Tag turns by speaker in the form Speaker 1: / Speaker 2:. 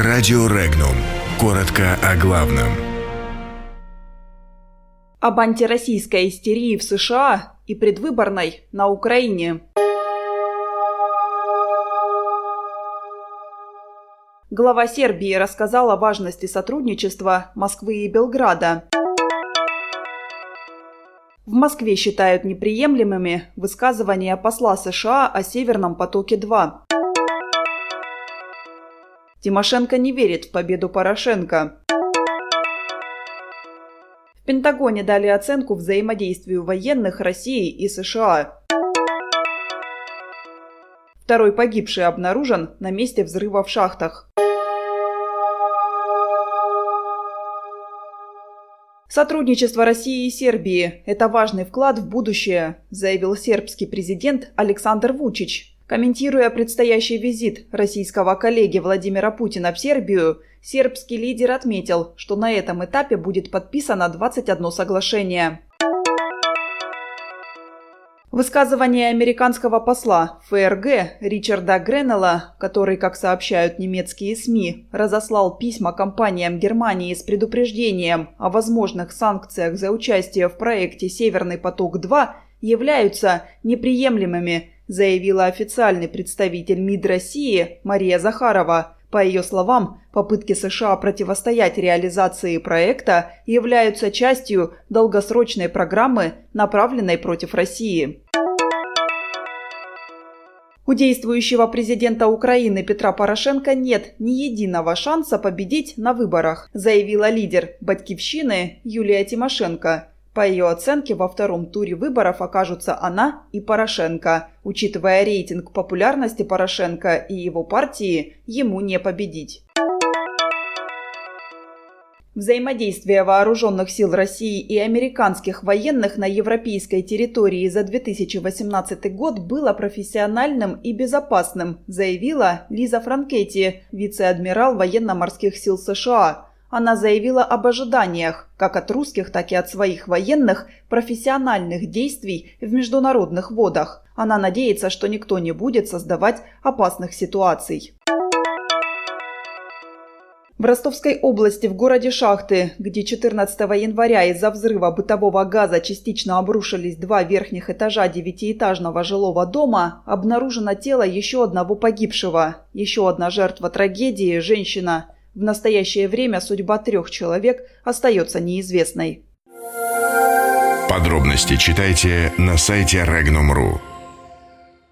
Speaker 1: Радио Регнум. Коротко о главном.
Speaker 2: Об антироссийской истерии в США и предвыборной на Украине. Глава Сербии рассказал о важности сотрудничества Москвы и Белграда. В Москве считают неприемлемыми высказывания посла США о Северном потоке-2. Тимошенко не верит в победу Порошенко. В Пентагоне дали оценку взаимодействию военных России и США. Второй погибший обнаружен на месте взрыва в шахтах. Сотрудничество России и Сербии – это важный вклад в будущее, заявил сербский президент Александр Вучич Комментируя предстоящий визит российского коллеги Владимира Путина в Сербию, сербский лидер отметил, что на этом этапе будет подписано 21 соглашение. Высказывание американского посла ФРГ Ричарда Греннелла, который, как сообщают немецкие СМИ, разослал письма компаниям Германии с предупреждением о возможных санкциях за участие в проекте «Северный поток-2», являются неприемлемыми заявила официальный представитель МИД России Мария Захарова. По ее словам, попытки США противостоять реализации проекта являются частью долгосрочной программы, направленной против России. У действующего президента Украины Петра Порошенко нет ни единого шанса победить на выборах, заявила лидер «Батькивщины» Юлия Тимошенко. По ее оценке, во втором туре выборов окажутся она и Порошенко. Учитывая рейтинг популярности Порошенко и его партии, ему не победить. Взаимодействие вооруженных сил России и американских военных на европейской территории за 2018 год было профессиональным и безопасным, заявила Лиза Франкетти, вице-адмирал военно-морских сил США. Она заявила об ожиданиях, как от русских, так и от своих военных, профессиональных действий в международных водах. Она надеется, что никто не будет создавать опасных ситуаций. В Ростовской области в городе Шахты, где 14 января из-за взрыва бытового газа частично обрушились два верхних этажа девятиэтажного жилого дома, обнаружено тело еще одного погибшего. Еще одна жертва трагедии – женщина – в настоящее время судьба трех человек остается неизвестной.
Speaker 1: Подробности читайте на сайте Regnum.ru.